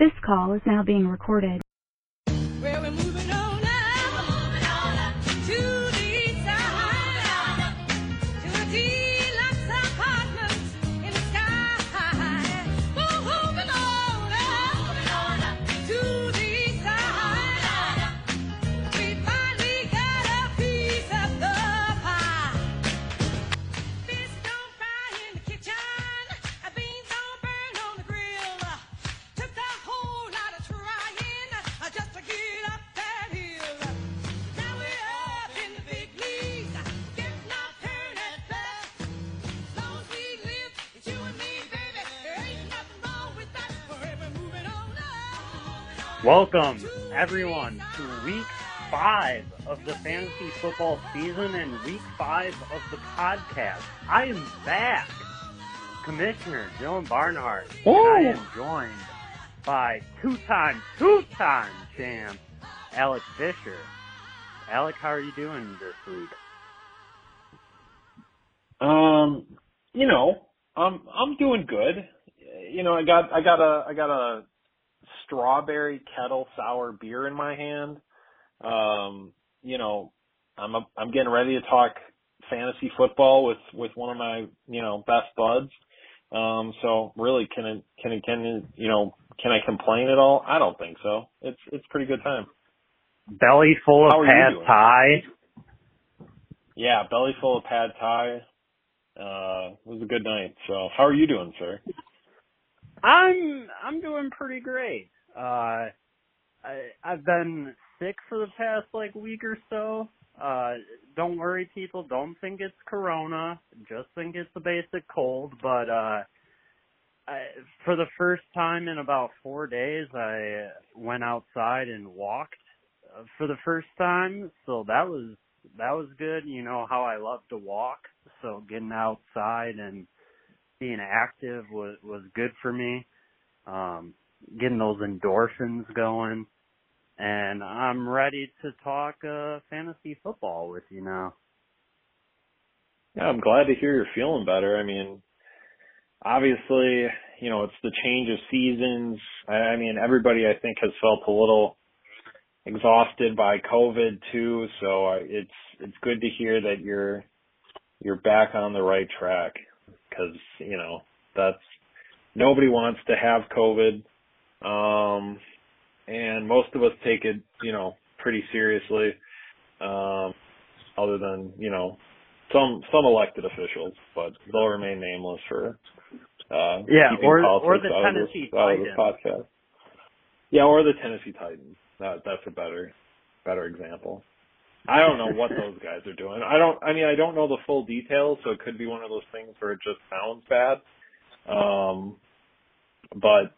This call is now being recorded. Welcome, everyone, to week five of the fantasy football season and week five of the podcast. I am back, Commissioner Dylan Barnhart. and I am joined by two-time, two-time champ Alex Fisher. Alex, how are you doing this week? Um, you know, I'm I'm doing good. You know, I got I got a I got a strawberry kettle sour beer in my hand. Um, you know, I'm a, I'm getting ready to talk fantasy football with with one of my you know best buds. Um, so really, can it can it can it, you know can I complain at all? I don't think so. It's it's pretty good time. Belly full of How pad thai. Yeah, belly full of pad thai. Uh, it was a good night. So how are you doing, sir? I'm I'm doing pretty great. Uh I I've been sick for the past like week or so. Uh don't worry people, don't think it's corona. Just think it's a basic cold, but uh I, for the first time in about 4 days I went outside and walked uh, for the first time, so that was that was good. You know how I love to walk, so getting outside and being active was was good for me. Um, getting those endorphins going, and I'm ready to talk uh, fantasy football with you now. Yeah, I'm glad to hear you're feeling better. I mean, obviously, you know, it's the change of seasons. I, mean, everybody I think has felt a little exhausted by COVID too, so I, it's it's good to hear that you're you're back on the right track because you know that's nobody wants to have COVID, um, and most of us take it you know pretty seriously. Um, other than you know some some elected officials, but they'll remain nameless for uh Yeah, keeping or- or the Tennessee this podcast. Yeah, or the Tennessee Titans. That that's a better better example. I don't know what those guys are doing. I don't. I mean, I don't know the full details, so it could be one of those things where it just sounds bad. Um, but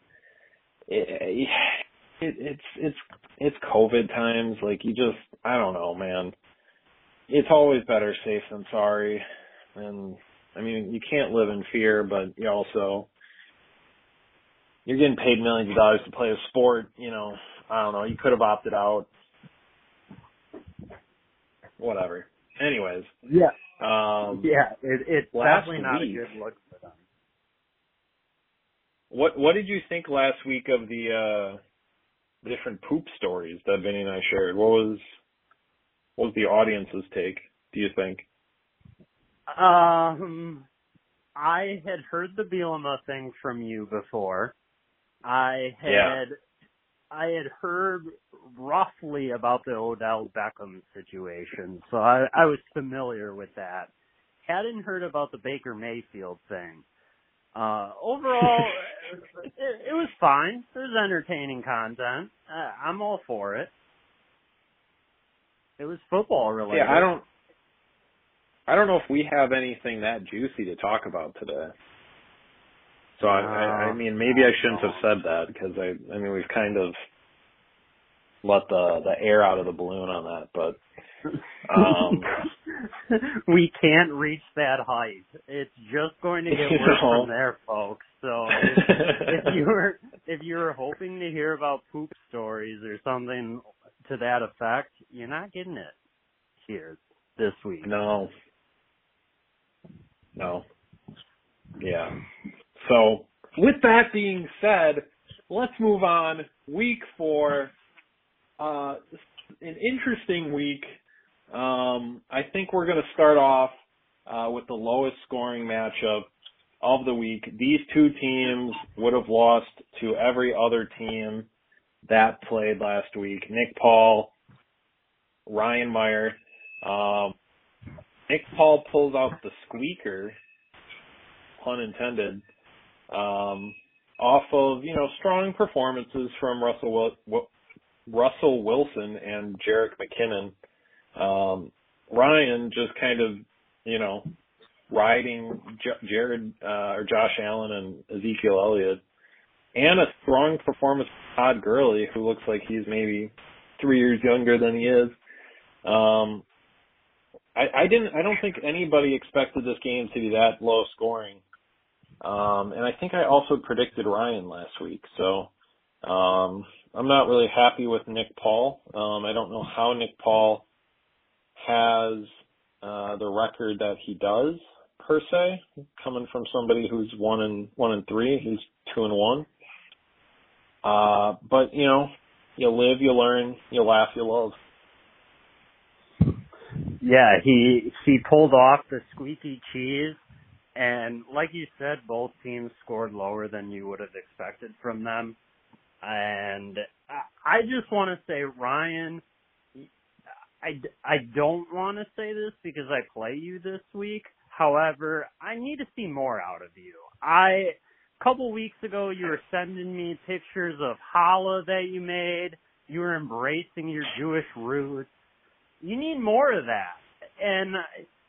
it, it, it's it's it's COVID times. Like you just, I don't know, man. It's always better safe than sorry, and I mean, you can't live in fear, but you also you're getting paid millions of dollars to play a sport. You know, I don't know. You could have opted out. Whatever. Anyways, Yeah, um, yeah, it, it's definitely not week- a good look. What what did you think last week of the uh different poop stories that Vinny and I shared? What was what was the audience's take, do you think? Um, I had heard the Bielema thing from you before. I had Yeah. I had heard roughly about the Odell Beckham situation, so I, I was familiar with that. Hadn't heard about the Baker Mayfield thing. Uh, overall, it, it was fine. It was entertaining content. Uh, I'm all for it. It was football related. Yeah, I don't I don't know if we have anything that juicy to talk about today. So I, I, I mean, maybe I shouldn't have said that because I, I mean, we've kind of let the the air out of the balloon on that. But um, we can't reach that height. It's just going to get worse know. from there, folks. So if, if you were if you were hoping to hear about poop stories or something to that effect, you're not getting it here this week. no, no, yeah. So with that being said, let's move on. Week four, uh, an interesting week. Um, I think we're going to start off uh, with the lowest scoring matchup of the week. These two teams would have lost to every other team that played last week. Nick Paul, Ryan Meyer. Um, Nick Paul pulls out the squeaker, pun intended, um, off of you know strong performances from Russell Wil- Russell Wilson and Jerick McKinnon. Um, Ryan just kind of you know riding J- Jared uh, or Josh Allen and Ezekiel Elliott, and a strong performance from Todd Gurley, who looks like he's maybe three years younger than he is. Um, I, I didn't. I don't think anybody expected this game to be that low scoring. Um, and I think I also predicted Ryan last week. So um, I'm not really happy with Nick Paul. Um, I don't know how Nick Paul has uh, the record that he does per se, coming from somebody who's one and one and three. He's two and one. Uh, but you know, you live, you learn, you laugh, you love. Yeah, he he pulled off the squeaky cheese, and like you said, both teams scored lower than you would have expected from them. And I, I just want to say, Ryan, I I don't want to say this because I play you this week. However, I need to see more out of you. I a couple weeks ago you were sending me pictures of challah that you made. You were embracing your Jewish roots you need more of that. And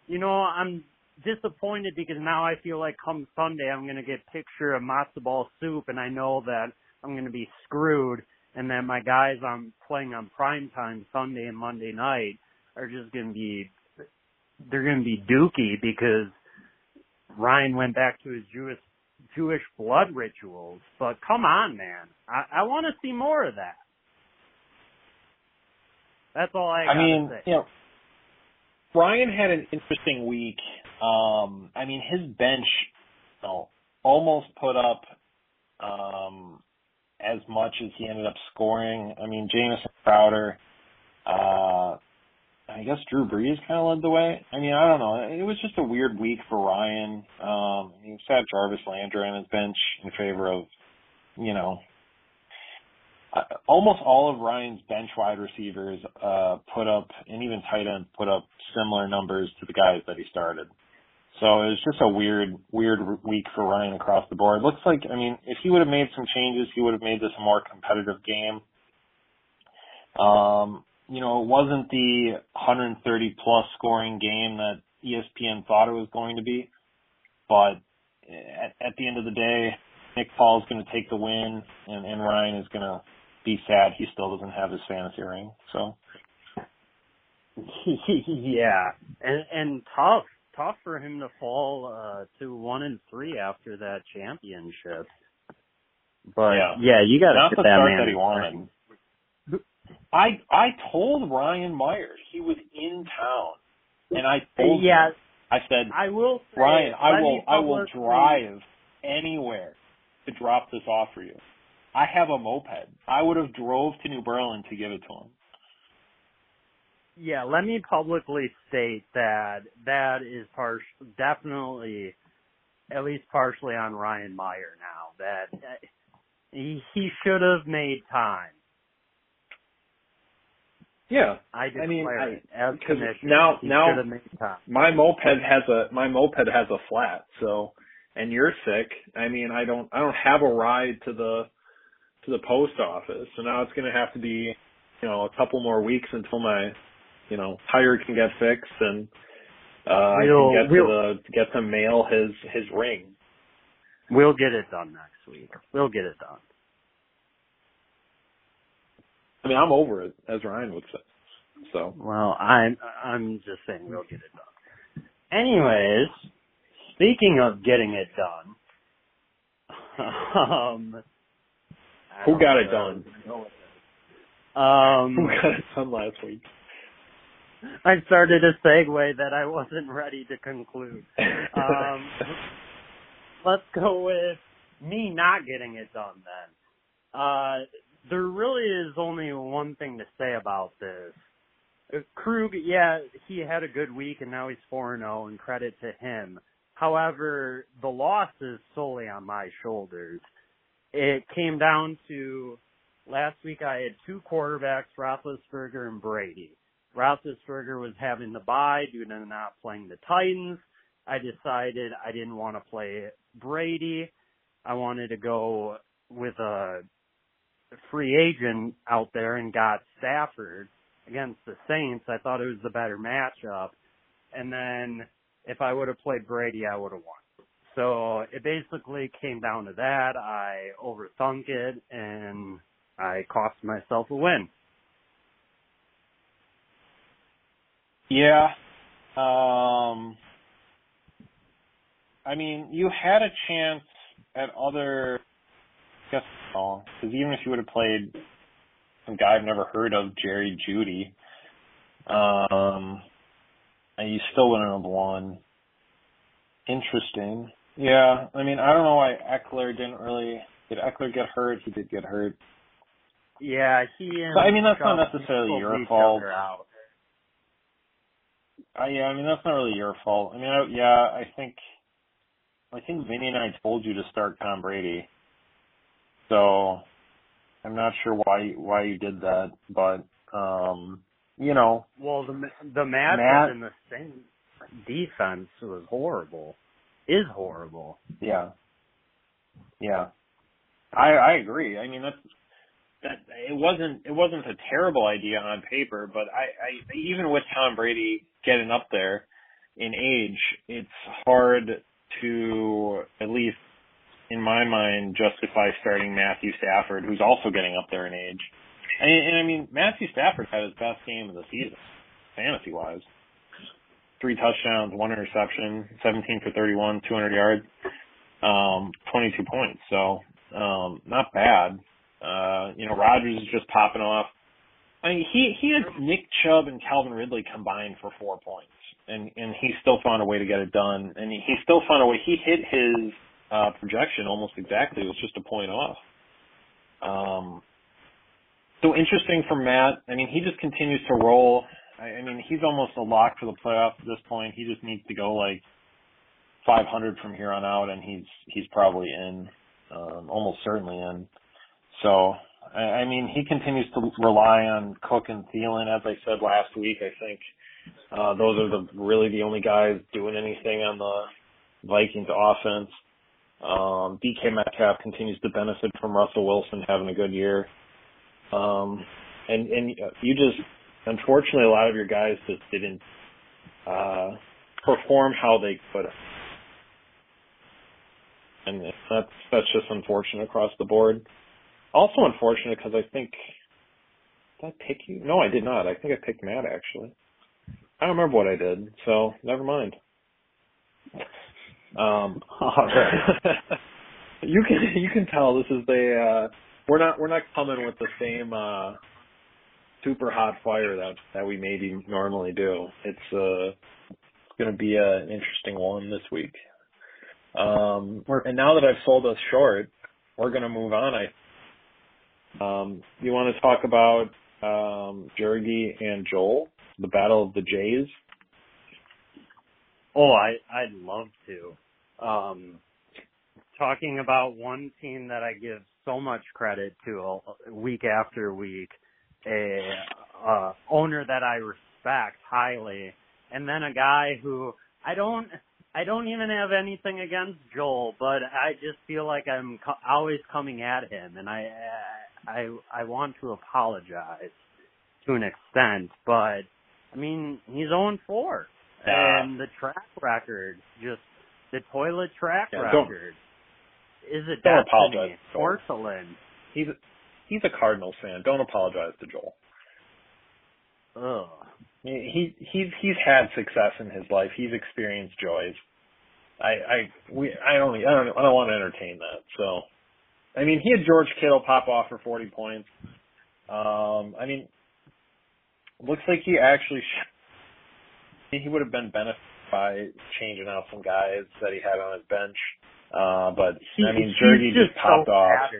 you know, I'm disappointed because now I feel like come Sunday I'm gonna get a picture of matzo ball soup, and I know that I'm gonna be screwed, and that my guys I'm playing on prime time Sunday and Monday night are just gonna be they're gonna be dookie because Ryan went back to his Jewish Jewish blood rituals. But come on, man, I, I want to see more of that. That's all I. I mean, say. you know, Ryan had an interesting week. Um, I mean, his bench, you know, almost put up um, as much as he ended up scoring. I mean, Jamison Crowder. Uh, I guess Drew Brees kind of led the way. I mean, I don't know. It was just a weird week for Ryan. Um, he sat Jarvis Landry on his bench in favor of, you know, uh, almost all of Ryan's bench wide receivers uh, put up, and even tight end put up similar numbers to the guys that he started. So it was just a weird, weird week for Ryan across the board. Looks like, I mean, if he would have made some changes, he would have made this a more competitive game. Um, you know, it wasn't the 130 plus scoring game that ESPN thought it was going to be, but at, at the end of the day, Nick Paul's going to take the win, and, and Ryan is going to be sad he still doesn't have his fantasy ring. So yeah, and and tough, tough for him to fall uh to one and three after that championship. But yeah, yeah you got to the that man. that he wanted. I I told Ryan Myers he was in town, and I told yeah, him I said I will say, Ryan I will I will drive anywhere to drop this off for you. I have a moped. I would have drove to New Berlin to give it to him. Yeah, let me publicly state that that is part definitely at least partially on Ryan Meyer now that uh, he he should have made time. Yeah, I I mean, I- as now- now- should have made time. my moped has a my moped has a flat so and you're sick i mean i don't i don't have a ride to the to the post office so now it's going to have to be you know a couple more weeks until my you know tire can get fixed and uh We'll- i can get we'll- to the get to mail his his ring We'll get it done next week. We'll get it done. i mean i'm over it as ryan would say so Well, I'm I'm just saying we'll get it done. Anyways, speaking of getting it done, um, Who got it done? Um, who got it done last week I started a segue that I wasn't ready to conclude. Um, let's go with me not getting it done then. Uh, there really is only one thing to say about this. Uh, Krug, yeah, he had a good week and now he's 4-0 and credit to him. However, the loss is solely on my shoulders. It came down to last week I had two quarterbacks, Roethlisberger and Brady. Roethlisberger was having the bye due to not playing the Titans. I decided I didn't want to play Brady. I wanted to go with a free agent out there and got Stafford against the Saints. I thought it was the better matchup. And then if I would have played Brady, I would have won. So it basically came down to that. I overthunk it and I cost myself a win. Yeah. Um I mean, you had a chance at other guess because even if you would have played some guy I've never heard of, Jerry Jeudy, um and you still wouldn't have won. Interesting. Yeah, I mean, I don't know why Ekeler didn't really. Did Ekeler get hurt? He did get hurt. Yeah, he and But, I mean, that's not necessarily your fault. out. Uh, yeah, I mean that's not really your fault. I mean, I, yeah, I think, I think Vinny and I told you to start Tom Brady, so I'm not sure why why you did that, but um, you know, Well, the the matchup in the Saints defense was horrible. Is horrible. yeah, yeah, I I agree. I mean that's that it wasn't it wasn't a terrible idea on paper, but I, I even with Tom Brady getting up there in age, it's hard to at least in my mind justify starting Matthew Stafford, who's also getting up there in age. And, and I mean Matthew Stafford had his best game of the season, fantasy wise. Three touchdowns, one interception, 17 for 31, 200 yards, um, 22 points. So um, not bad. Uh, you know, Rodgers is just popping off. I mean, he he had Nick Chubb and Calvin Ridley combined for four points, and and he still found a way to get it done, and he, he still found a way. He hit his uh, projection almost exactly. It was just a point off. Um, so interesting for Matt. I mean, he just continues to roll. I, I mean, he's almost a lock for the playoffs at this point. He just needs to go like 500 from here on out, and he's he's probably in, um, almost certainly in. So, I mean, he continues to rely on Cook and Thielen. As I said last week, I think uh, those are the really the only guys doing anything on the Vikings offense. Um, DK Metcalf continues to benefit from Russell Wilson having a good year. Um, and and you just unfortunately a lot of your guys just didn't uh, perform how they could. And that's that's just unfortunate across the board. Also unfortunate because I think did I pick you? No, I did not. I think I picked Matt actually. I don't remember what I did, so never mind. Um, you can you can tell this is the uh, we're not we're not coming with the same uh, super hot fire that that we maybe normally do. It's uh it's going to be a, an interesting one this week. Um, and now that I've sold us short, we're going to move on. I um, you want to talk about um, and Joel, the battle of the Jays? Oh, I I'd love to. Um, talking about one team that I give so much credit to uh, week after week, a uh, owner that I respect highly, and then a guy who I don't I don't even have anything against Joel, but I just feel like I'm co- always coming at him, and I I I want to apologize to an extent, but I mean he's 0 4, Yeah. and the track record, just the toilet track Yeah, record, is a don't apologize, Joel. porcelain. He's he's a Cardinals fan. Don't apologize to Joel. Ugh. He he's he's had success in his life. He's experienced joys. I I we I don't I don't I don't want to entertain that. So, I mean, he had George Kittle pop off for 40 points. Um, I mean, looks like he actually sh- he would have been benefited by changing out some guys that he had on his bench. Uh, but I mean, He- Jurgy he's just popped so off.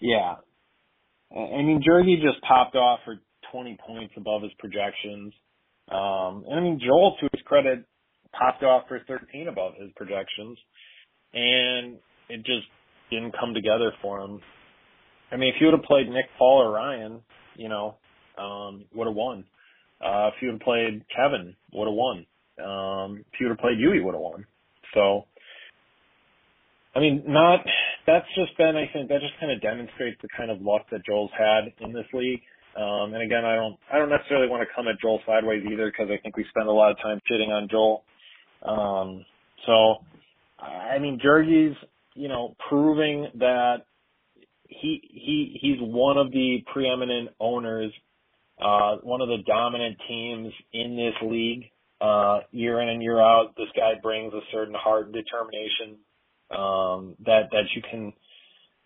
Yeah. I I mean, Jergy just popped off for 20 points above his projections. Um, and I mean, Joel, to his credit, popped off for 13 above his projections. And it just didn't come together for him. I mean, if he would have played Nick Paul or Ryan, you know, um, would have won. Uh, if he would have played Kevin, would have won. Um, if he would have played you, he would have won. So, I mean, not, that's just been, I think, that just kind of demonstrates the kind of luck that Joel's had in this league. Um, and again, I don't, I don't necessarily want to come at Joel sideways either because I think we spend a lot of time shitting on Joel. Um, so, I mean, Jergy's, you know, proving that he, he, he's one of the preeminent owners, uh, one of the dominant teams in this league, uh, year in and year out. This guy brings a certain heart and determination, um, that, that you can,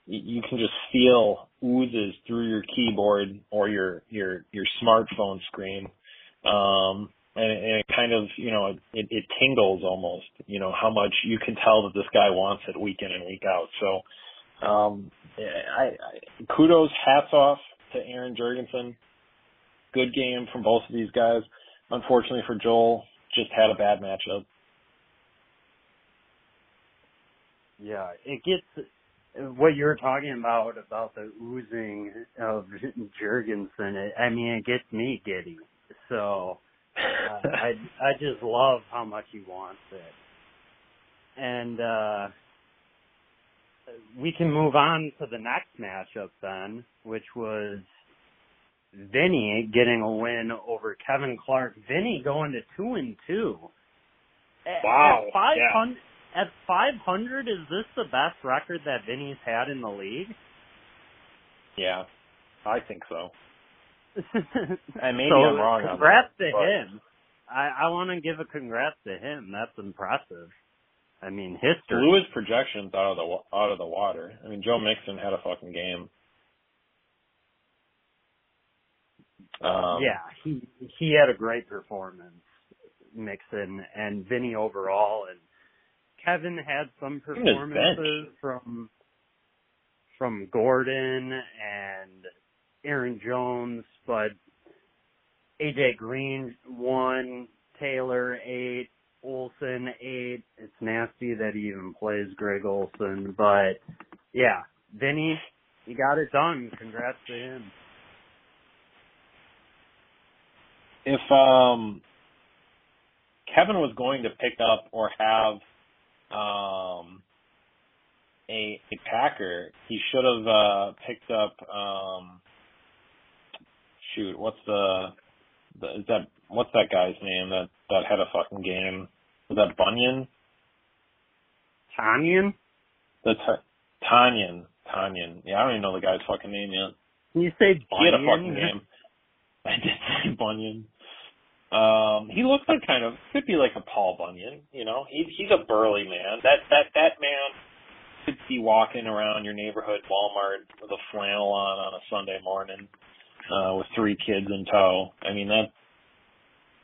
you can just feel oozes through your keyboard or your your your smartphone screen um and, and it kind of you know it, it tingles almost you know how much you can tell that this guy wants it week in and week out so um i, I kudos hats off to aaron jurgensen good game from both of these guys unfortunately for joel just had a bad matchup Yeah, it gets what you're talking about about the oozing of Jurgensen. It, I mean, it gets me giddy. So uh, I I just love how much he wants it, and uh we can move on to the next matchup then, which was Vinny getting a win over Kevin Clark. Vinny going to two and two. Wow, At five yeah. At 500, is this the best record that Vinny's had in the league? yeah i think so and maybe so i'm wrong on congrats that, to but- him. I, I want to give a congrats to him. That's impressive. I mean, history. blew his projections out of the wa- out of the water. I mean, Joe Mixon had a fucking game. Um, yeah, he he had a great performance, Mixon and Vinny overall, and Kevin had some performances from from Gordon and Aaron Jones, but AJ Green won, Taylor eight, Olsen eight. It's nasty that he even plays Greg Olsen, but yeah, Vinny, he got it done. Congrats to him. If um, Kevin was going to pick up or have um, a a Packer, he should have uh, picked up. Um, shoot, what's the, the is that what's that guy's name that that had a fucking game? Was that Bunyan? Tonyan? That's Tonyan. Tonyan. Yeah, I don't even know the guy's fucking name yet. Can you say Bunyan? He had a fucking game. I did say Bunyan. Um, he looks like kind of could be like a Paul Bunyan, you know. He he's a burly man. That that that man could be walking around your neighborhood Walmart with a flannel on on a Sunday morning, uh, with three kids in tow. I mean that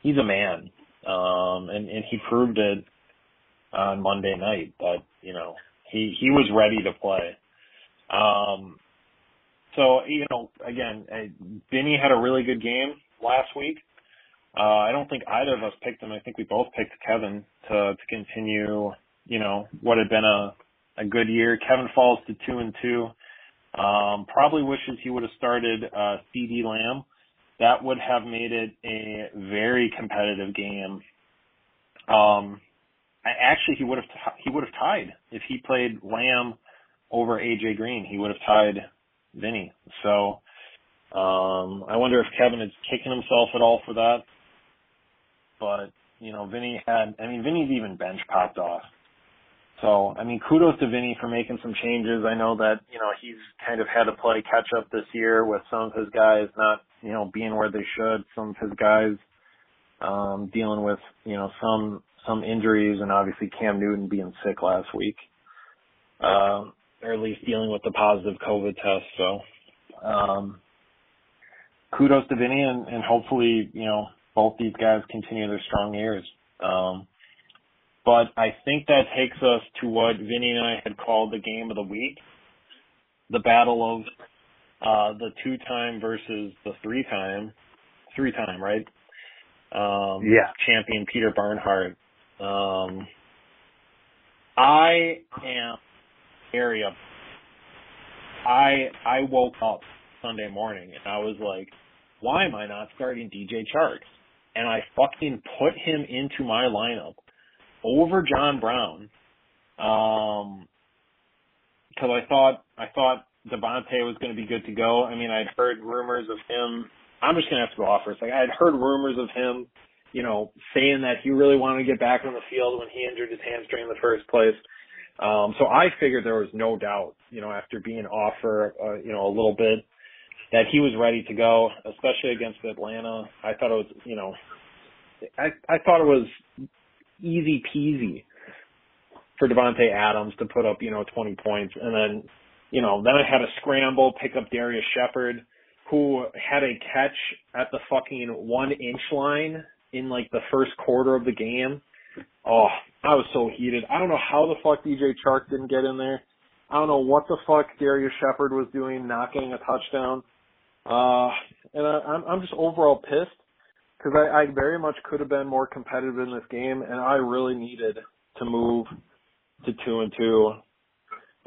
he's a man. Um and, and he proved it on Monday night that, you know, he he was ready to play. Um so, you know, again, uh, Vinny had a really good game last week. Uh, I don't think either of us picked him. I think we both picked Kevin to, to continue, you know, what had been a, a good year. Kevin falls to two and two. Um, probably wishes he would have started, uh, CeeDee Lamb. That would have made it a very competitive game. Um, I, actually, he would have, t- he would have tied if he played Lamb over AJ Green. He would have tied Vinny. So, um, I wonder if Kevin is kicking himself at all for that. But, you know, Vinny had, I mean, Vinny's even bench popped off. So, I mean, kudos to Vinny for making some changes. I know that, you know, he's kind of had to play catch up this year with some of his guys not, you know, being where they should. Some of his guys, um, dealing with, you know, some, some injuries and obviously Cam Newton being sick last week. Um, or at least dealing with the positive COVID test. So, um, kudos to Vinny and, and hopefully, you know, both these guys continue their strong years. Um, but I think that takes us to what Vinny and I had called the game of the week, the battle of uh, the two time versus the three time, three time, right? Um, Yeah. champion Peter Barnhart. Um, I am up. I I woke up Sunday morning and I was like, why am I not starting DJ Chark? And I fucking put him into my lineup over John Brown. Um, cause I thought, I thought Davante was going to be good to go. I mean, I'd heard rumors of him. I'm just going to have to go off first. Like, I'd heard rumors of him, you know, saying that he really wanted to get back on the field when he injured his hamstring in the first place. Um, so I figured there was no doubt, you know, after being off for, uh, you know, a little bit, that he was ready to go, especially against Atlanta. I thought it was, you know, I I thought it was easy peasy for Davante Adams to put up, you know, 20 points, and then, you know, then I had a scramble, pick up Darius Shepherd, who had a catch at the fucking one inch line in like the first quarter of the game. Oh, I was so heated. I don't know how the fuck DJ Chark didn't get in there. I don't know what the fuck Darius Shepherd was doing, not getting a touchdown. Uh, and I, I'm, I'm just overall pissed because I, I very much could have been more competitive in this game, and I really needed to move to two and two.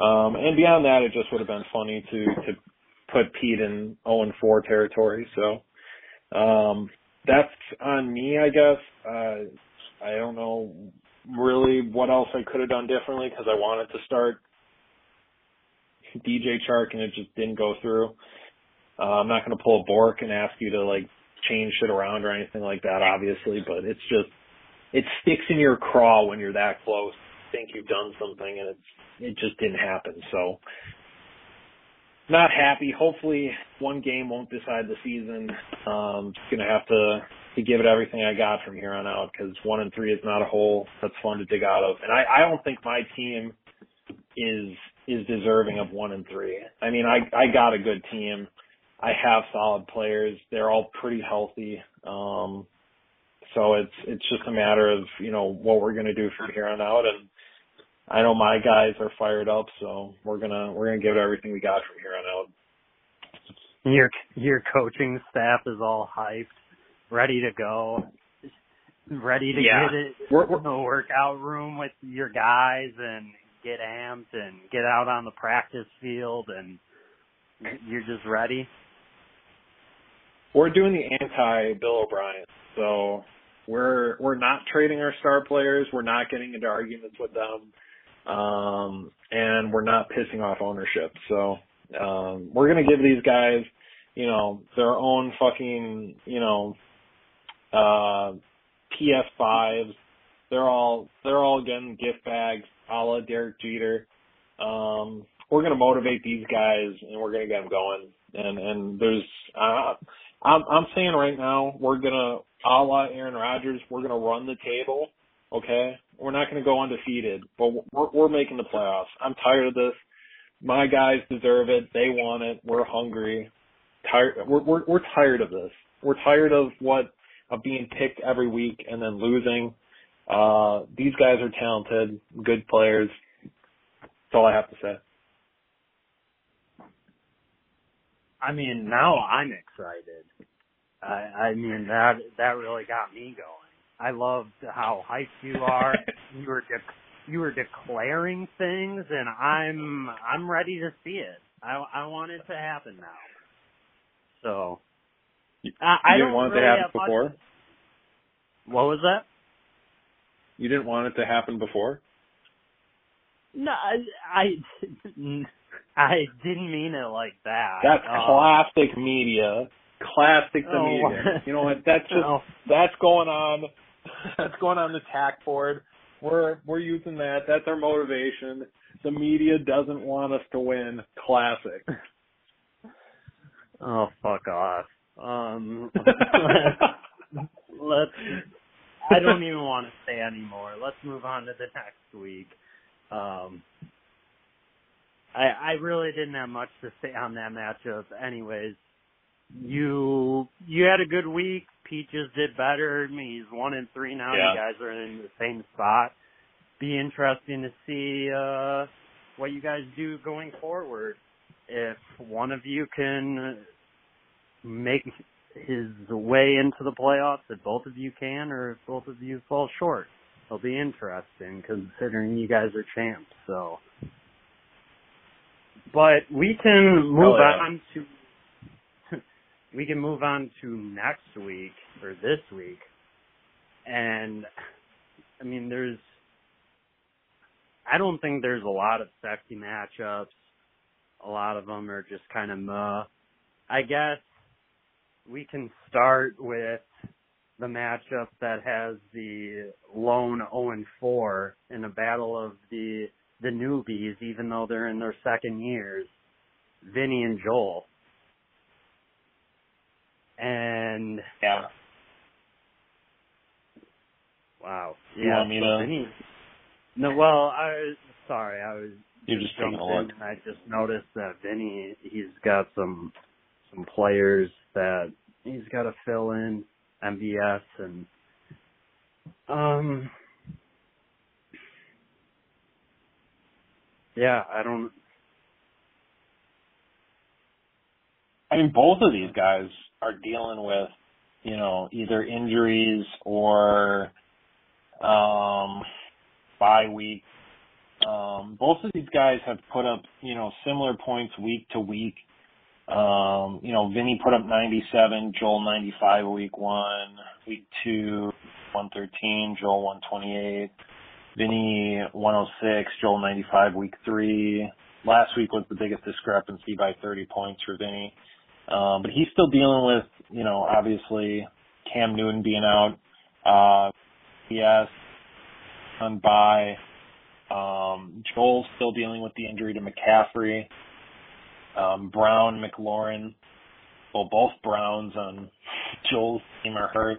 Um, and beyond that, it just would have been funny to to put Pete in 0 and 4 territory. So um, that's on me, I guess. Uh, I don't know really what else I could have done differently because I wanted to start DJ Chark and it just didn't go through. Uh, I'm not going to pull a Bork and ask you to like change shit around or anything like that, obviously, but it's just it sticks in your craw when you're that close. Think you've done something and it's it just didn't happen. So not happy. Hopefully one game won't decide the season. Um just gonna have to to give it everything I got from here on out because one and three is not a hole that's fun to dig out of. And I, I don't think my team is is deserving of one and three. I mean I I got a good team. I have solid players. They're all pretty healthy. Um, so it's it's just a matter of you know what we're gonna do from here on out. And I know my guys are fired up, so we're gonna we're gonna give it everything we got from here on out. Your your coaching staff is all hyped, ready to go, ready to Yeah. get it We're, we're in the workout room with your guys and get amped and get out on the practice field and you're just ready. We're doing the anti Bill O'Brien. So we're we're not trading our star players. We're not getting into arguments with them, um, and we're not pissing off ownership. So um, we're gonna give these guys, you know, their own fucking, you know, uh, PS5s. They're all they're all getting gift bags, a la Derek Jeter. Um, we're gonna motivate these guys, and we're gonna get them going. And and there's uh, I'm I'm saying right now we're gonna a la Aaron Rodgers, we're gonna run the table. Okay, we're not gonna go undefeated, but we're we're making the playoffs. I'm tired of this. My guys deserve it. They want it. We're hungry. Tired. We're we're we're tired of this. We're tired of what of being picked every week and then losing. Uh, these guys are talented, good players. That's all I have to say. I mean, now I'm excited. I, I mean, that that really got me going. I loved how hyped you are. you were de- you were declaring things, and I'm I'm ready to see it. I I want it to happen now. So I, I didn't want it really to happen have much- before. What was that? You didn't want it to happen before. No, I I, I didn't mean it like that. That's Uh, classic media. Classic the Oh. media. You know what? That's just no. that's going on. That's going on the tack board. We're we're using that. That's our motivation. The media doesn't want us to win. Classic. Oh fuck off. Um let's I don't even want to say anymore. Let's move on to the next week. Um I I really didn't have much to say on that matchup anyways. You you had a good week. Peaches did better. He's one and three now. Yeah. You guys are in the same spot. Be interesting to see uh what you guys do going forward. if one of you can make his way into the playoffs, if both of you can, or if both of you fall short. It'll be interesting considering you guys are champs. So, but we can move Oh, yeah. on to we can move on to next week or this week, and I mean, there's I don't think there's a lot of sexy matchups. A lot of them are just kind of uh I guess we can start with the matchup that has the lone 0 and 4 in a battle of the the newbies, even though they're in their second years, Vinny and Joel. And Yeah. wow, You yeah, want me so to- Vinny. No, well, I was sorry, I was You're just taking a in look. and I just noticed that Vinny, he's got some some players that he's got to fill in MVS and um yeah, I don't I mean, both of these guys are dealing with, you know, either injuries or um, bye week. Um, both of these guys have put up, you know, similar points week to week. Um, you know, Vinny put up 97, Joel 95 week one, week two, 113, Joel 128, Vinny 106, Joel 95 week three. Last week was the biggest discrepancy by 30 points for Vinny. Um, but he's still dealing with, you know, obviously Cam Newton being out. Uh, yes, on by. Um, Joel's still dealing with the injury to McCaffrey. Um, Brown, McLaurin, well, both Browns on Joel's team are hurt.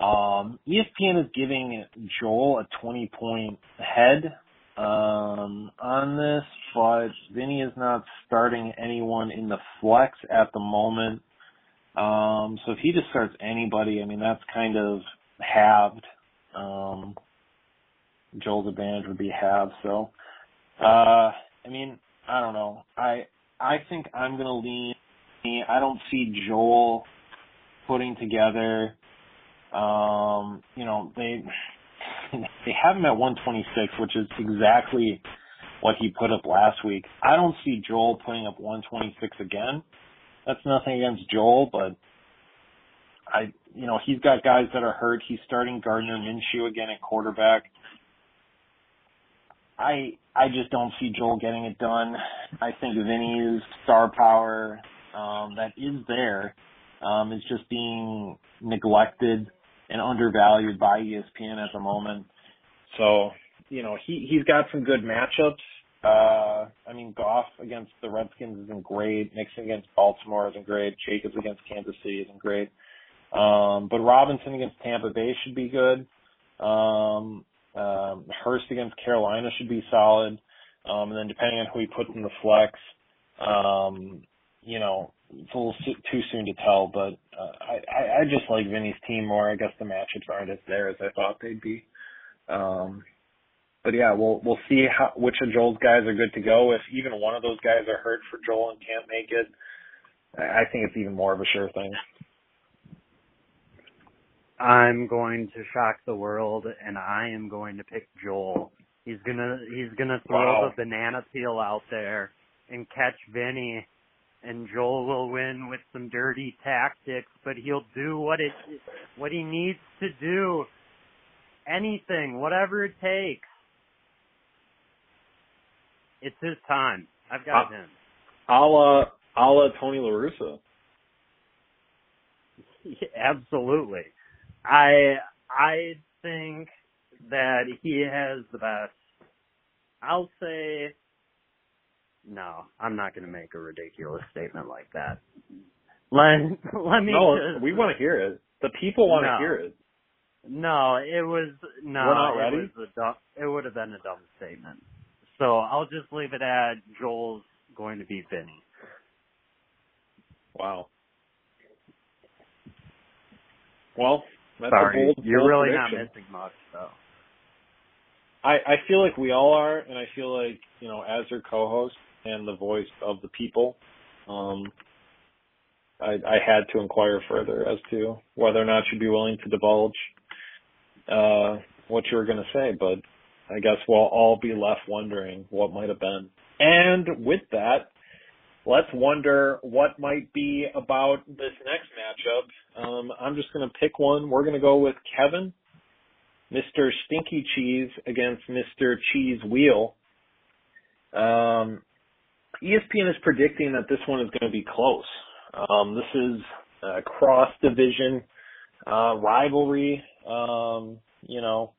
Um, ESPN is giving Joel a 20 point head um, on this, but Vinny is not starting anyone in the flex at the moment. Um, so if he just starts anybody, I mean, that's kind of halved. Um, Joel's advantage would be halved. So, uh, I mean, I don't know. I, I think I'm going to lean. I don't see Joel putting together, um, you know, they, they have him at 126, which is exactly what he put up last week. I don't see Joel putting up 126 again. That's nothing against Joel, but I, you know, he's got guys that are hurt. He's starting Gardner Minshew again at quarterback. I, I just don't see Joel getting it done. I think Vinny's star power, um, that is there, um, is just being neglected and undervalued by ESPN at the moment. So, you know, he, he's got some good matchups. Uh, I mean, Goff against the Redskins isn't great. Mixon against Baltimore isn't great. Jacobs against Kansas City isn't great. Um, but Robinson against Tampa Bay should be good. Um, um, Hurst against Carolina should be solid. Um, and then depending on who he puts in the flex, um, you know, it's a little too soon to tell, but uh, I, I, just like Vinny's team more. I guess the matchups aren't as there as I thought they'd be. Um, but yeah, we'll we'll see how which of Joel's guys are good to go. If even one of those guys are hurt for Joel and can't make it, I I think it's even more of a sure thing. I'm going to shock the world and I am going to pick Joel. He's gonna he's gonna throw Wow. the banana peel out there and catch Vinny and Joel will win with some dirty tactics, but he'll do what it what he needs to do. Anything, whatever it takes. It's his time. I've got Uh, him. A la a la Tony La Russa. Absolutely. I I think that he has the best. I'll say no. I'm not going to make a ridiculous statement like that. Let let me No, just, we want to hear it. The people want to No. hear it. No, it was no. We're not it ready? was a dumb, It would have been a dumb statement. So I'll just leave it at Joel's going to be Vinny. Wow. Well, that's Sorry, a bold, you're bold really not prediction. missing much though. I, I feel like we all are, and I feel like, you know, as your co-host, and the voice of the people. Um, I, I had to inquire further as to whether or not you'd be willing to divulge uh, what you were going to say, but I guess we'll all be left wondering what might have been. And with that, let's wonder what might be about this next matchup. Um, I'm just going to pick one. We're going to go with Kevin, Mr. Stinky Cheese against Mr. Cheese Wheel. Um, ESPN is predicting that this one is going to be close. Um, this is a cross division uh, rivalry. Um, you know,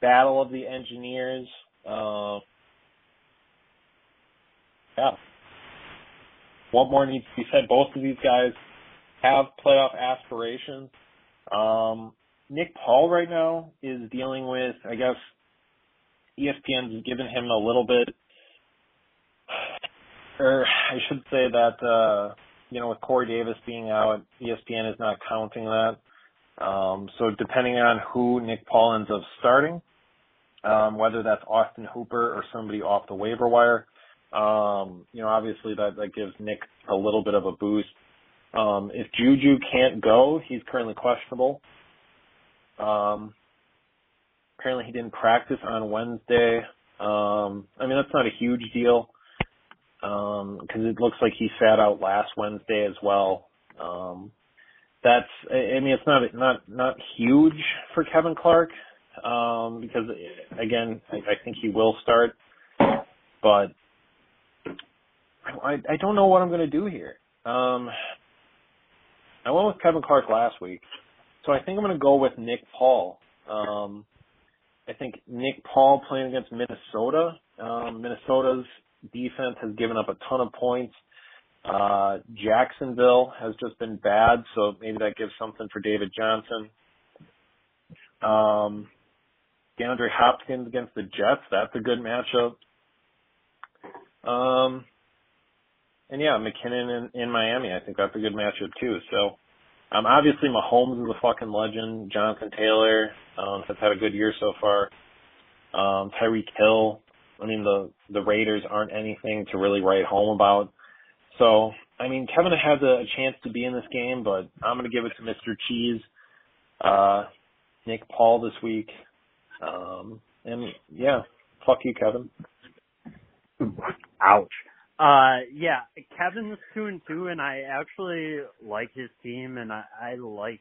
battle of the engineers. Uh, yeah. What more needs to be said? Both of these guys have playoff aspirations. Um, Nick Paul right now is dealing with, I guess, ESPN's given him a little bit, or I should say that, uh, you know, with Corey Davis being out, ESPN is not counting that. Um, so depending on who Nick Paul ends up starting, um, whether that's Austin Hooper or somebody off the waiver wire, um, you know, obviously that, that gives Nick a little bit of a boost. Um, if Juju can't go, he's currently questionable. Um, apparently he didn't practice on Wednesday. Um, I mean, that's not a huge deal because um, it looks like he sat out last Wednesday as well. Um, that's, I mean, it's not not not huge for Kevin Clark um, because again, I, I think he will start, but I I don't know what I'm going to do here. Um, I went with Kevin Clark last week, so I think I'm going to go with Nick Paul. Um, I think Nick Paul playing against Minnesota. Um, Minnesota's defense has given up a ton of points. Uh, Jacksonville has just been bad, so maybe that gives something for David Johnson. Um, DeAndre Hopkins against the Jets, that's a good matchup. Um, and yeah, McKinnon in, in Miami, I think that's a good matchup too. So, um, obviously Mahomes is a fucking legend. Jonathan Taylor, um, has had a good year so far. Um, Tyreek Hill, I mean, the, the Raiders aren't anything to really write home about. So, I mean, Kevin has a, a chance to be in this game, but I'm going to give it to Mr. Cheese, uh, Nick Paul this week. Um, and yeah, fuck you, Kevin. Ouch. Uh, yeah, Kevin's two and two, and I actually like his team, and I, I like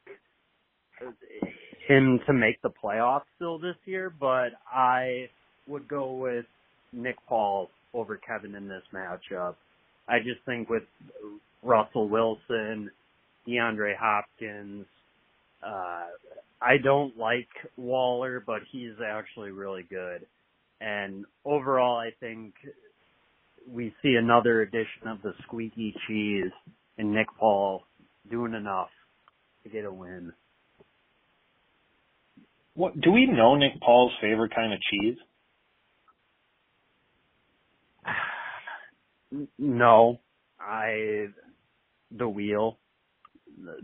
him to make the playoffs still this year. But I would go with Nick Paul over Kevin in this matchup. I just think with Russell Wilson, DeAndre Hopkins, uh, I don't like Waller, but he's actually really good. And overall, I think we see another edition of the squeaky cheese and Nick Paul doing enough to get a win. What do we know Nick Paul's favorite kind of cheese? No, I the wheel.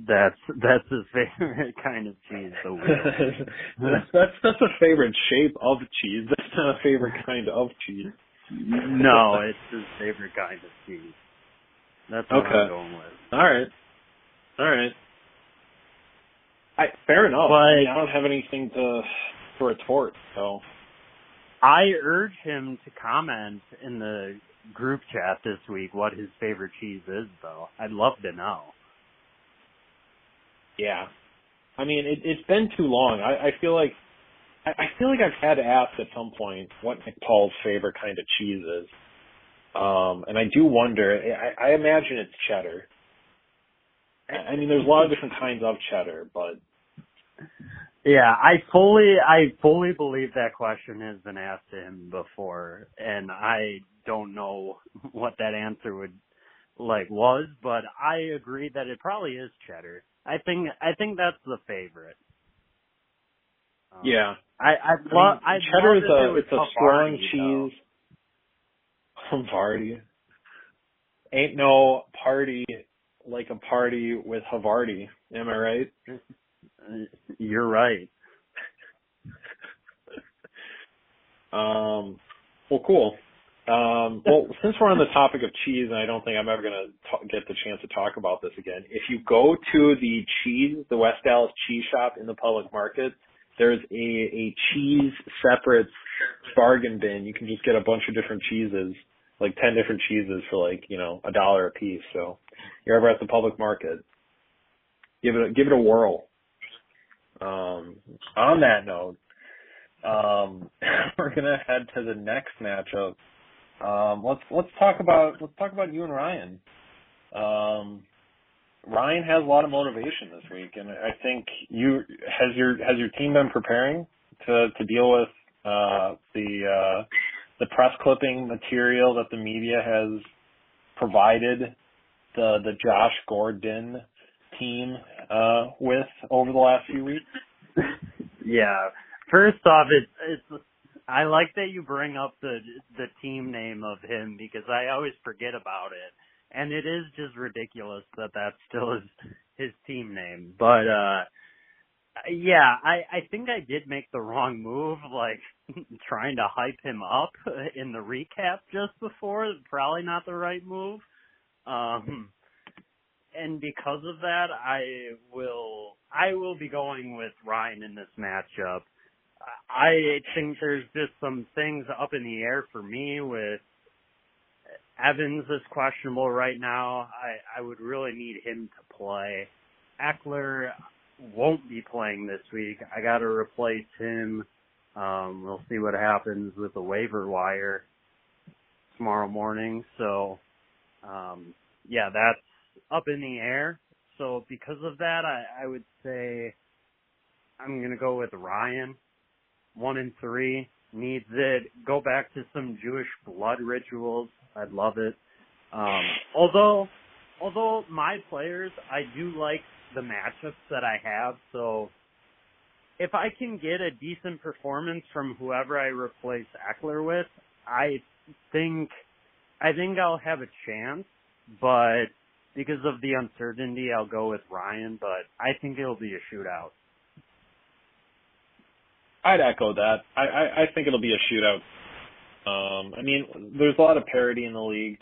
That's that's his favorite kind of cheese. The wheel. that's, that's that's a favorite shape of cheese. That's not a favorite kind of cheese. no, it's his favorite kind of cheese. That's what Okay. I'm going with. All right, all right. I fair enough. But- I, mean, I don't have anything to to retort. So I urge him to comment in the group chat this week what his favorite cheese is, though. I'd love to know. yeah, I mean it, it's been too long. I, I feel like I, I feel like I've had to ask at some point what Nick Paul's favorite kind of cheese is. Um, and I do wonder. I, I imagine it's cheddar. I mean, there's a lot of different kinds of cheddar, but Yeah, I fully, I fully believe that question has been asked to him before, and I don't know what that answer would like was, but I agree that it probably is cheddar. I think, I think that's the favorite. Um, yeah, I, I I mean, I cheddar is a it's a strong cheese. Havarti. Ain't no party like a party with Havarti. Am I right? You're right. Um, well, cool. Um, well, since we're on the topic of cheese, and I don't think I'm ever going to get the chance to talk about this again, if you go to the cheese, the West Allis Cheese Shop in the public market, there's a, a cheese separate bargain bin. You can just get a bunch of different cheeses, like 10 different cheeses for like, you know, a dollar a piece. So you're ever at the public market, give it a, give it a whirl. Um, on that note, um, we're gonna head to the next matchup. Um, let's let's talk about let's talk about you and Ryan. Um, Ryan has a lot of motivation this week, and I think you has your has your team been preparing to to deal with uh, the uh, the press clipping material that the media has provided the the Josh Gordon team uh, with over the last few weeks? yeah. First off, it's it's I like that you bring up the the team name of him because I always forget about it, and it is just ridiculous that that still is his team name. But uh yeah, I I think I did make the wrong move, like trying to hype him up in the recap just before. Probably not the right move. Um and because of that, I will I will be going with Ryan in this matchup. I think there's just some things up in the air for me with Evans is questionable right now. I I would really need him to play. Ekeler won't be playing this week. I got to replace him. Um, we'll see what happens with the waiver wire tomorrow morning. So, um, yeah, that's up in the air. So because of that, I, I would say I'm gonna go with Ryan. One in three needs it. Go back to some Jewish blood rituals. I'd love it. Um, although, although my players, I do like the matchups that I have. So if I can get a decent performance from whoever I replace Ekeler with, I think, I think I'll have a chance. But because of the uncertainty, I'll go with Ryan, but I think it'll be a shootout. I'd echo that. I, I, I think it'll be a shootout. Um, I mean, there's a lot of parity in the league,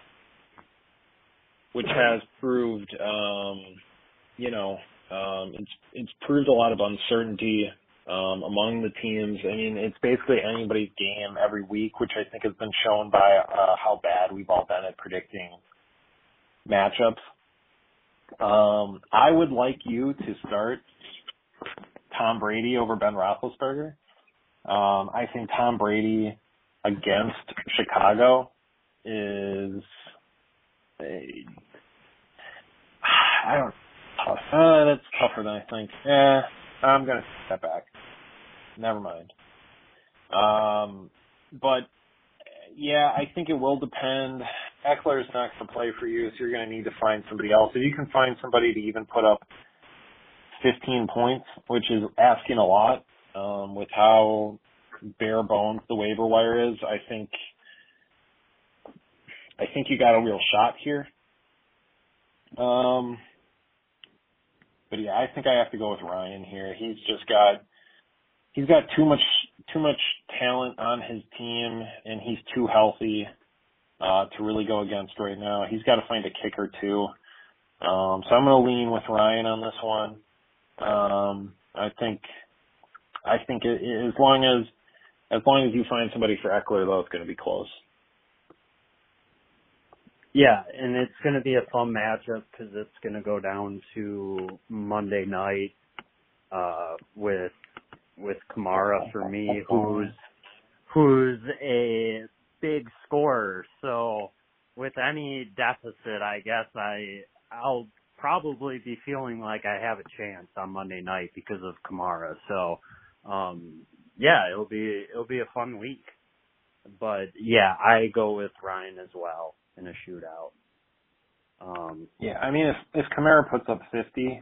which has proved, um, you know, um, it's it's proved a lot of uncertainty um, among the teams. I mean, it's basically anybody's game every week, which I think has been shown by uh, how bad we've all been at predicting matchups. Um, I would like you to start Tom Brady over Ben Roethlisberger. Um, I think Tom Brady against Chicago is a, I don't tough. Uh, that's tougher than I think. Yeah, I'm gonna step back. Never mind. Um, but yeah, I think it will depend. Ekeler's not going to play for you, so you're going to need to find somebody else. If you can find somebody to even put up 15 points, which is asking a lot, um, with how bare bones the waiver wire is, I think, I think you got a real shot here. Um, but yeah, I think I have to go with Ryan here. He's just got he's got too much too much talent on his team, and he's too healthy uh, to really go against right now. He's got to find a kicker too. Um, so I'm going to lean with Ryan on this one. Um, I think I think it, as long as as long as you find somebody for Ekeler, though, it's going to be close. Yeah, and it's going to be a fun matchup because it's going to go down to Monday night uh, with with Kamara for me, who's who's a big scorer. So with any deficit, I guess I I'll probably be feeling like I have a chance on Monday night because of Kamara. So um yeah, it'll be it'll be a fun week. But yeah, I go with Ryan as well in a shootout. Um Yeah, I mean if if Kamara puts up 50,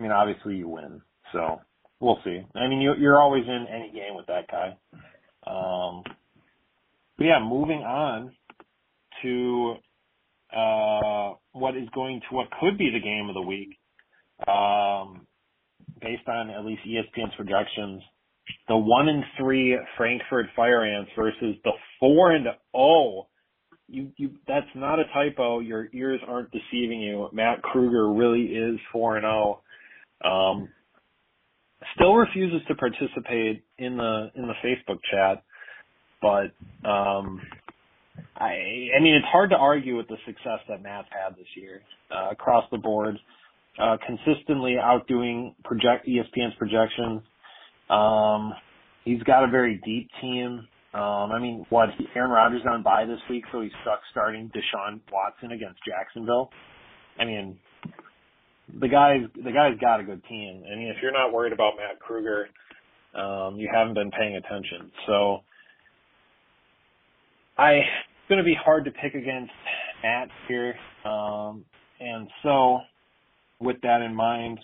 I mean obviously you win. So we'll see. I mean you you're always in any game with that guy. Um but yeah, moving on to uh what is going to what could be the game of the week. Um based on at least ESPN's projections, the one and three Frankfurt Fire Ants versus the four and zero you you that's not a typo. Your ears aren't deceiving you. Matt Kruger really is four and zero. Um, still refuses to participate in the in the Facebook chat, but um, I I mean it's hard to argue with the success that Matt's had this year uh, across the board, uh, consistently outdoing project ESPN's projections. Um, he's got a very deep team. Um, I mean, what Aaron Rodgers on bye this week, so he's stuck starting Deshaun Watson against Jacksonville. I mean, the guy's the guy's got a good team. I mean, if you're not worried about Matt Kruger, um, you haven't been paying attention. So, I it's going to be hard to pick against Matt here, um, and so with that in mind,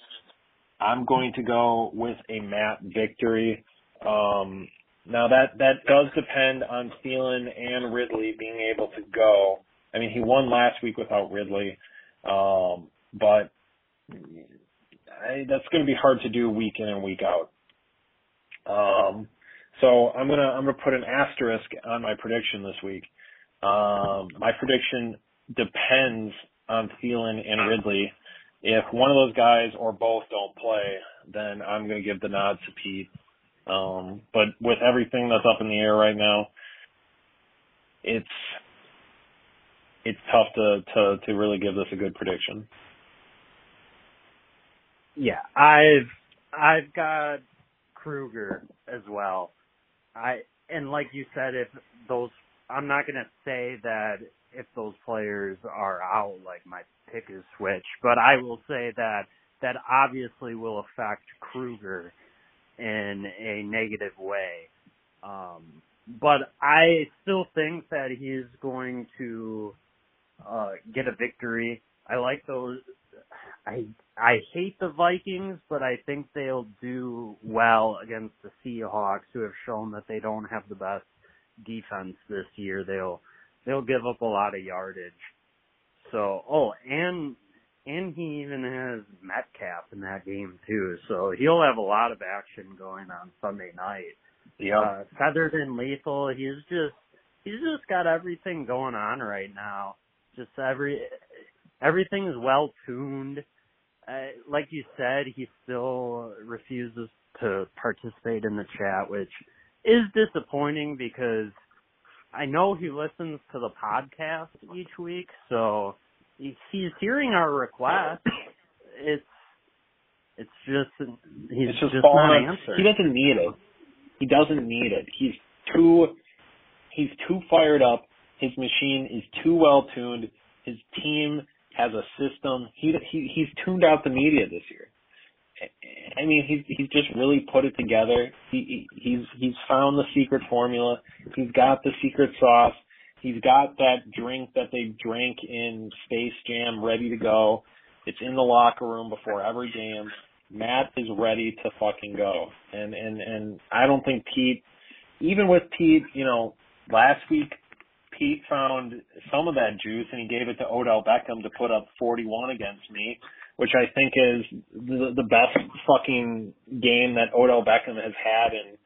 I'm going to go with a Matt victory. Um, now that that does depend on Thielen and Ridley being able to go. I mean, he won last week without Ridley, um, but I, that's going to be hard to do week in and week out. Um, so I'm gonna I'm gonna put an asterisk on my prediction this week. Um, my prediction depends on Thielen and Ridley. If one of those guys or both don't play, then I'm gonna give the nod to Pete. Um, but with everything that's up in the air right now, it's it's tough to to to really give this a good prediction. Yeah, I've I've got Kruger as well. I and like you said, if those I'm not gonna say that if those players are out, like my pick is switched, but I will say that that obviously will affect Kruger in a negative way. Um, but I still think that he's going to uh, get a victory. I like those. I I hate the Vikings, but I think they'll do well against the Seahawks, who have shown that they don't have the best defense this year. They'll they'll give up a lot of yardage. So, oh, and and he even has Metcalf in that game too, so he'll have a lot of action going on Sunday night. Yeah. Uh, feathered and lethal, he's just he's just got everything going on right now. Just every everything's well tuned. Uh, like you said, he still refuses to participate in the chat, which is disappointing because I know he listens to the podcast each week, so he's hearing our request. It's it's just he's it's just, just not answering. He doesn't need it. He doesn't need it. He's too he's too fired up. His machine is too well tuned. His team has a system. He he he's tuned out the media this year. I mean, he's he's just really put it together. He, he he's he's found the secret formula. He's got the secret sauce. He's got that drink that they drank in Space Jam ready to go. It's in the locker room before every game. Matt is ready to fucking go. And and and I don't think Pete even with Pete, you know, last week Pete found some of that juice and he gave it to Odell Beckham to put up 41 against me, which I think is the, the best fucking game that Odell Beckham has had in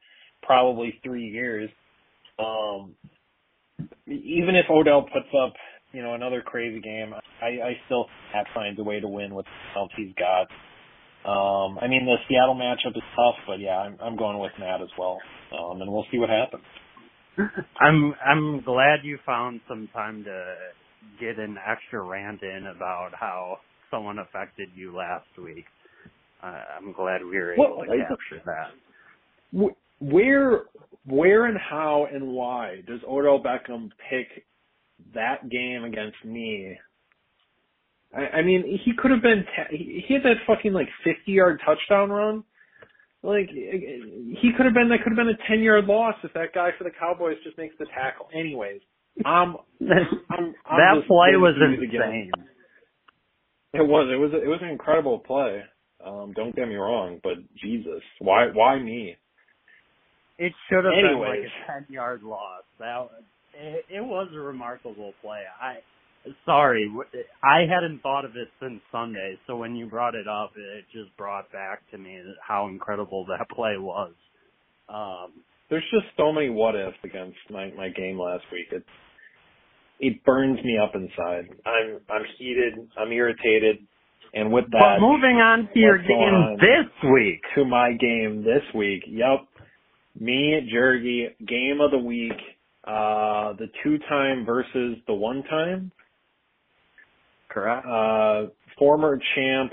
probably three years. Um, even if Odell puts up, you know, another crazy game, I, I still have finds a way to win with the talent he's got. Um, I mean, the Seattle matchup is tough, but yeah, I'm, I'm going with Matt as well. Um, and we'll see what happens. I'm I'm glad you found some time to get an extra rant in about how someone affected you last week. Uh, I'm glad we were able Well, to capture that. Where, where and how and why does Odell Beckham pick that game against me? I, I mean, he could have been. Ta- he had that fucking like fifty yard touchdown run. Like he could have been. That could have been a ten yard loss if that guy for the Cowboys just makes the tackle. Anyways, I'm. I'm, I'm that play was do it insane. It was. It was. It was an incredible play. Um, don't get me wrong, but Jesus, why? Why me? It should have been like a ten yard loss. That it, it was a remarkable play. I sorry, I hadn't thought of it since Sunday. So when you brought it up, it just brought back to me how incredible that play was. Um, There's just so many what ifs against my my game last week. It's it burns me up inside. I'm I'm heated. I'm irritated. And with But that, moving on to your game this week. to my game this week. Yep. Me, Jergy, game of the week. Uh, the two time versus the one time. Correct. Uh, former champ,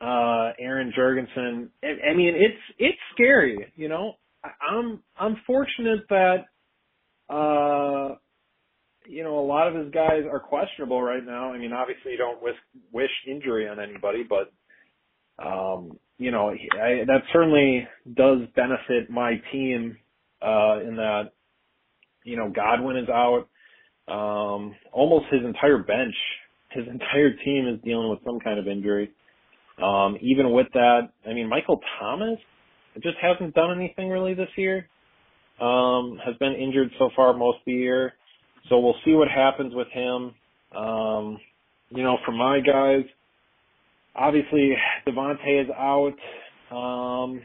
uh, Aaron Jurgensen. I, I mean, it's, it's scary, you know, I, I'm, I'm fortunate that, uh, you know, a lot of his guys are questionable right now. I mean, obviously you don't wish, wish injury on anybody, but, um, you know, I, that certainly does benefit my team, uh, in that, you know, Godwin is out. Um, almost his entire bench, his entire team is dealing with some kind of injury. Um, even with that, I mean, Michael Thomas just hasn't done anything really this year. Um, has been injured so far most of the year. So we'll see what happens with him. Um, you know, for my guys, obviously Davante is out. Um,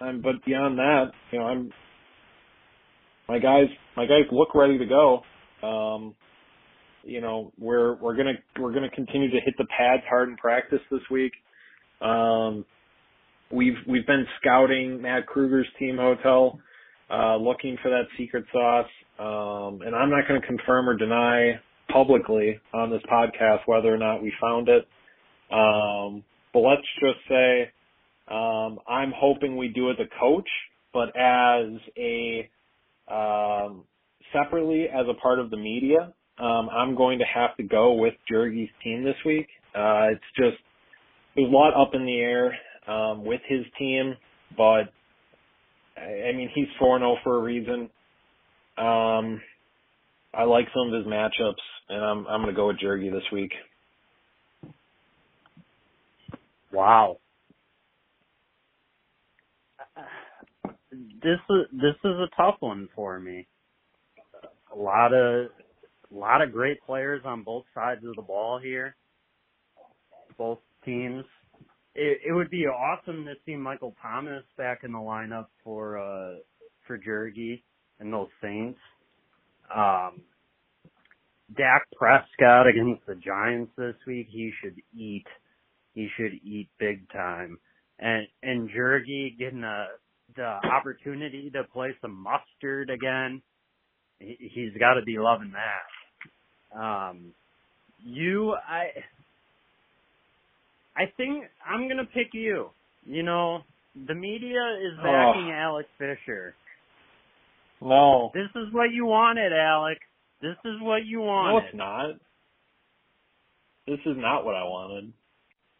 and, but beyond that, you know, I'm, my guys, my guys look ready to go. Um, you know, we're, we're gonna, we're gonna continue to hit the pads hard in practice this week. Um, we've, we've been scouting Matt Kruger's team hotel, uh, looking for that secret sauce. Um, and I'm not going to confirm or deny publicly on this podcast whether or not we found it. Um, but let's just say, um, I'm hoping we do as a coach, but as a, um, separately as a part of the media, um, I'm going to have to go with Jurgy's team this week. Uh, it's just, there's a lot up in the air, um, with his team, but I I mean, he's 4-0 for a reason. Um, I like some of his matchups, and I'm I'm going to go with Jergy this week. Wow. This is this is a tough one for me. A lot of a lot of great players on both sides of the ball here. Both teams. It, it would be awesome to see Michael Thomas back in the lineup for uh for Jergy and those Saints. Um Dak Prescott against the Giants this week, he should eat he should eat big time. And and Jergy getting a the opportunity to play some mustard again. He, he's got to be loving that. Um, you, I, I think I'm gonna pick you. You know, the media is backing Alex Fisher. No, This is what you wanted, Alex. This is what you wanted. no, it's not. This is not what I wanted.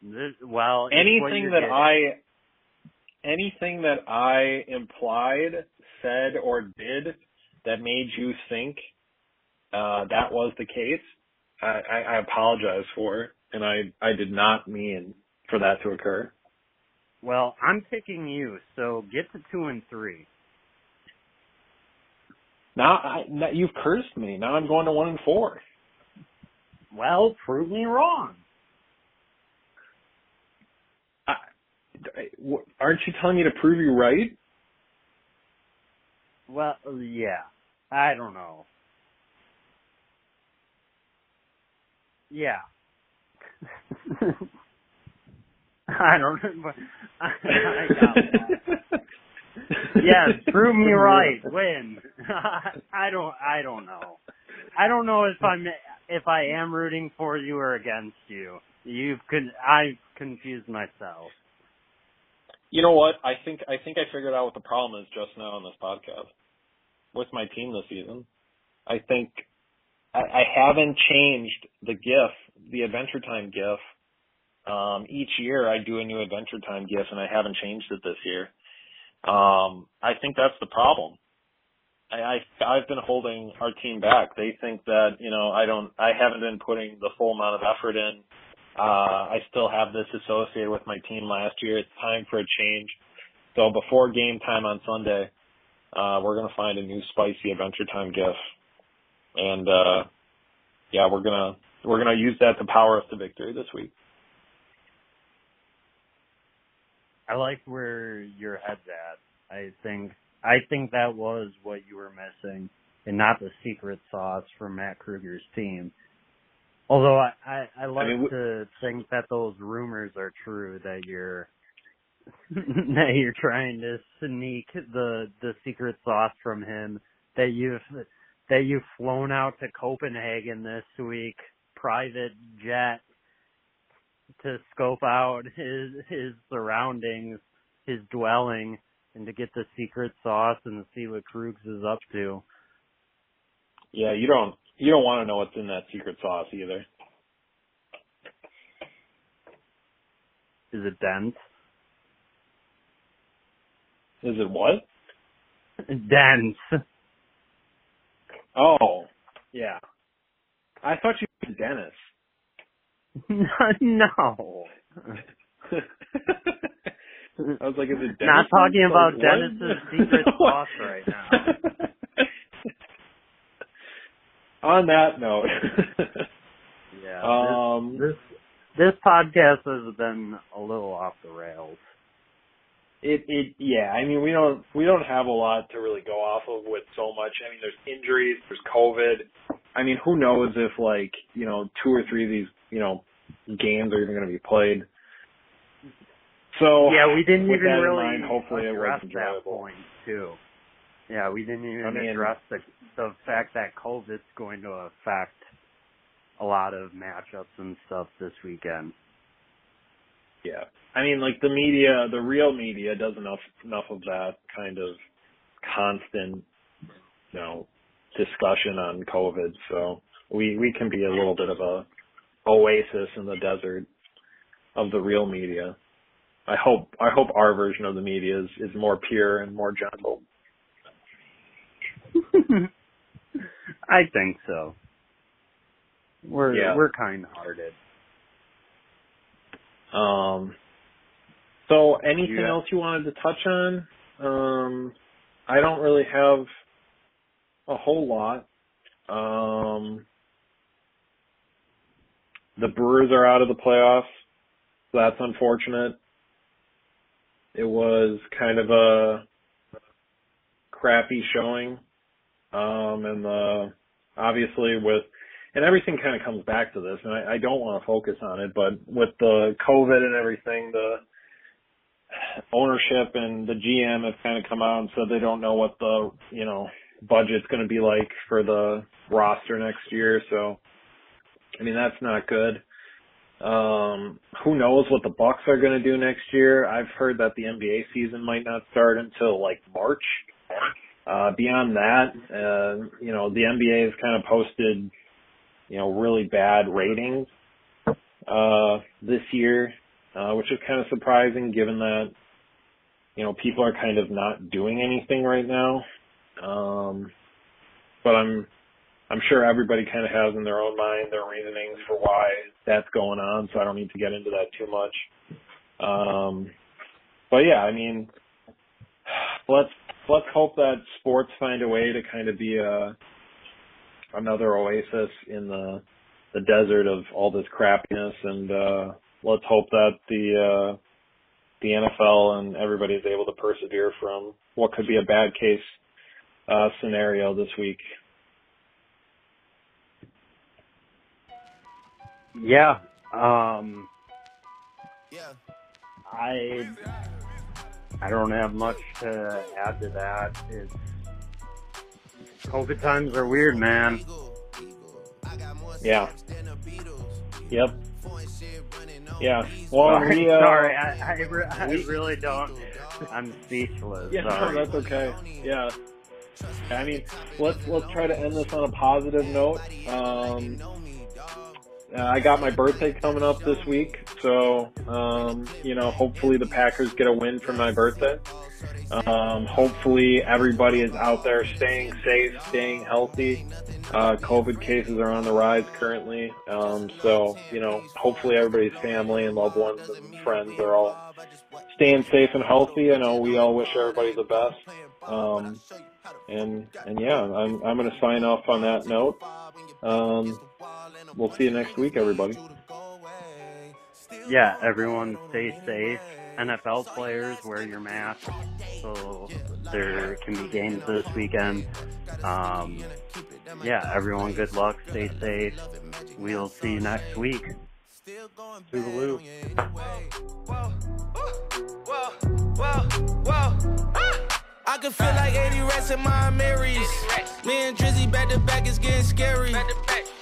This, well, anything that getting. I anything that I implied, said, or did that made you think uh, that was the case, I, I, I apologize for, and I I did not mean for that to occur. Well, I'm picking you, so get to two and three. Now, I, now you've cursed me. Now I'm going to one and four. Well, prove me wrong. I- aren't you telling me to prove you right? Well, yeah. I don't know. Yeah. I don't know. I, I got. Yes, prove me right. Win. I don't. I don't know. I don't know if I'm if I am rooting for you or against you. You've con. I've confused myself. You know what? I think I think I figured out what the problem is just now on this podcast with my team this season. I think I, I haven't changed the GIF, the Adventure Time GIF. Um, each year I do a new Adventure Time GIF, and I haven't changed it this year. Um, I think that's the problem. I, I I've been holding our team back. They think that you know I don't I haven't been putting the full amount of effort in. Uh, I still have this associated with my team last year. It's time for a change. So before game time on Sunday, uh, we're gonna find a new spicy Adventure Time GIF, and uh, yeah, we're gonna we're gonna use that to power us to victory this week. I like where your head's at. I think I think that was what you were missing. and not the secret sauce from Matt Kruger's team. Although I, I, I like mean, w- to think that those rumors are true that you're that you're trying to sneak the the secret sauce from him that you've that you've flown out to Copenhagen this week private jet to scope out his his surroundings, his dwelling, and to get the secret sauce and to see what Krugs is up to. Yeah, you don't you don't want to know what's in that secret sauce either. Is it dense? Is it what? Dense. Oh, yeah. I thought you were Dennis. no. I was like, is it Dennis? Not talking about Like? Dennis's secret sauce right now. On that note, Yeah. um, this, this this podcast has been a little off the rails. It it yeah. I mean, we don't we don't have a lot to really go off of with so much. I mean, there's injuries, there's COVID. I mean, who knows if like you know two or three of these you know games are even going to be played. So Yeah, we didn't even really mind, hopefully it address was that point too. Yeah, we didn't even I mean- address the the fact that COVID's going to affect a lot of matchups and stuff this weekend. Yeah. I mean, like the media, the real media does enough enough of that kind of constant, you know, discussion on COVID. So we we can be a little bit of a oasis in the desert of the real media. I hope I hope our version of the media is is more pure and more gentle. I think so. We're Yeah. we're kind hearted. Um. So anything Yeah. else you wanted to touch on? Um, I don't really have a whole lot. Um, the Brewers are out of the playoffs. So that's unfortunate. It was kind of a crappy showing. Um, and the, obviously with, and everything kind of comes back to this, and I, I don't want to focus on it, but with the COVID and everything, the ownership and the GM have kind of come out and said they don't know what the, you know, budget's going to be like for the roster next year. So, I mean, that's not good. Um, who knows what the Bucks are going to do next year? I've heard that the NBA season might not start until like March. Uh, beyond that, uh, you know, the NBA has kind of posted, you know, really bad ratings, uh, this year, uh, which is kind of surprising given that, you know, people are kind of not doing anything right now. Um, but I'm, I'm sure everybody kind of has in their own mind their reasonings for why that's going on, so I don't need to get into that too much. Um, but yeah, I mean, let's let's hope that sports find a way to kind of be a another oasis in the the desert of all this crappiness, and uh, let's hope that the uh, the NFL and everybody is able to persevere from what could be a bad case uh, scenario this week. Yeah. Um Yeah. I I don't have much to add to that. It's COVID times are weird, man. Yeah. Yep. Yeah. Well, sorry, we, uh, sorry. I, I, re- I we- really don't. I'm speechless. Yeah, no, that's okay. Yeah. I mean, let's let's try to end this on a positive note. Um, uh, I got my birthday coming up this week, so um, you know, hopefully the Packers get a win for my birthday. Um, hopefully everybody is out there staying safe, staying healthy. Uh, COVID cases are on the rise currently, um, so you know, hopefully everybody's family and loved ones and friends are all staying safe and healthy. I know we all wish everybody the best. Um, and and yeah, I'm I'm gonna sign off on that note. Um, we'll see you next week, everybody. Yeah, everyone stay safe. NFL players, wear your mask so there can be games this weekend. Um, yeah, everyone, good luck. Stay safe. We'll see you next week. Toodaloo. I can feel like 80 rats in my Marys. Me and Drizzy back to back is getting scary.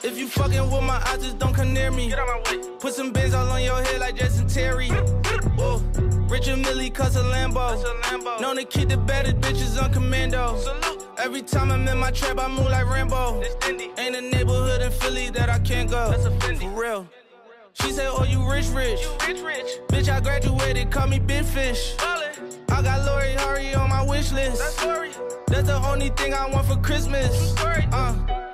If you fucking with my eyes, just don't come near me. Put some bins all on your head like Jason Terry. Whoa. Richard Mille cuss a Lambo. Known to keep the baddest bitches on commando. Salute. Every time I'm in my trap, I move like Rambo. Ain't a neighborhood in Philly that I can't go. That's a For real. She said, Oh, you rich, rich. You rich, rich. Bitch, I graduated, call me Big Fish. I got Lori Harvey on my wish list. That's the only thing I want for Christmas. Uh.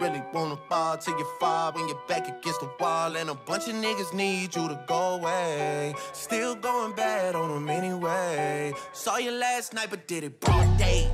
Really wanna fall till you fall when you're back against the wall. And a bunch of niggas need you to go away. Still going bad on them anyway. Saw you last night, but did it broad day.